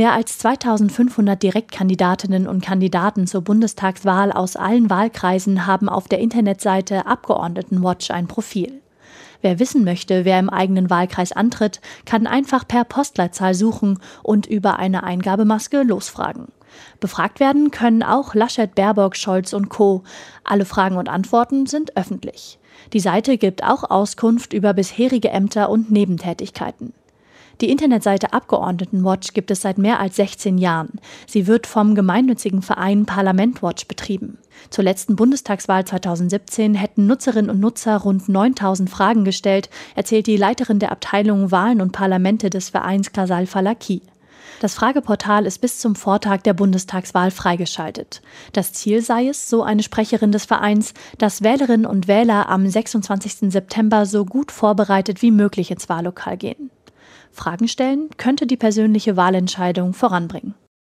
Mehr als 2500 Direktkandidatinnen und Kandidaten zur Bundestagswahl aus allen Wahlkreisen haben auf der Internetseite Abgeordnetenwatch ein Profil. Wer wissen möchte, wer im eigenen Wahlkreis antritt, kann einfach per Postleitzahl suchen und über eine Eingabemaske losfragen. Befragt werden können auch Laschet, Baerbock, Scholz und Co. Alle Fragen und Antworten sind öffentlich. Die Seite gibt auch Auskunft über bisherige Ämter und Nebentätigkeiten. Die Internetseite Abgeordnetenwatch gibt es seit mehr als 16 Jahren. Sie wird vom gemeinnützigen Verein Parlamentwatch betrieben. Zur letzten Bundestagswahl 2017 hätten Nutzerinnen und Nutzer rund 9000 Fragen gestellt, erzählt die Leiterin der Abteilung Wahlen und Parlamente des Vereins Kasal Falaki. Das Frageportal ist bis zum Vortag der Bundestagswahl freigeschaltet. Das Ziel sei es, so eine Sprecherin des Vereins, dass Wählerinnen und Wähler am 26. September so gut vorbereitet wie möglich ins Wahllokal gehen. Fragen stellen könnte die persönliche Wahlentscheidung voranbringen.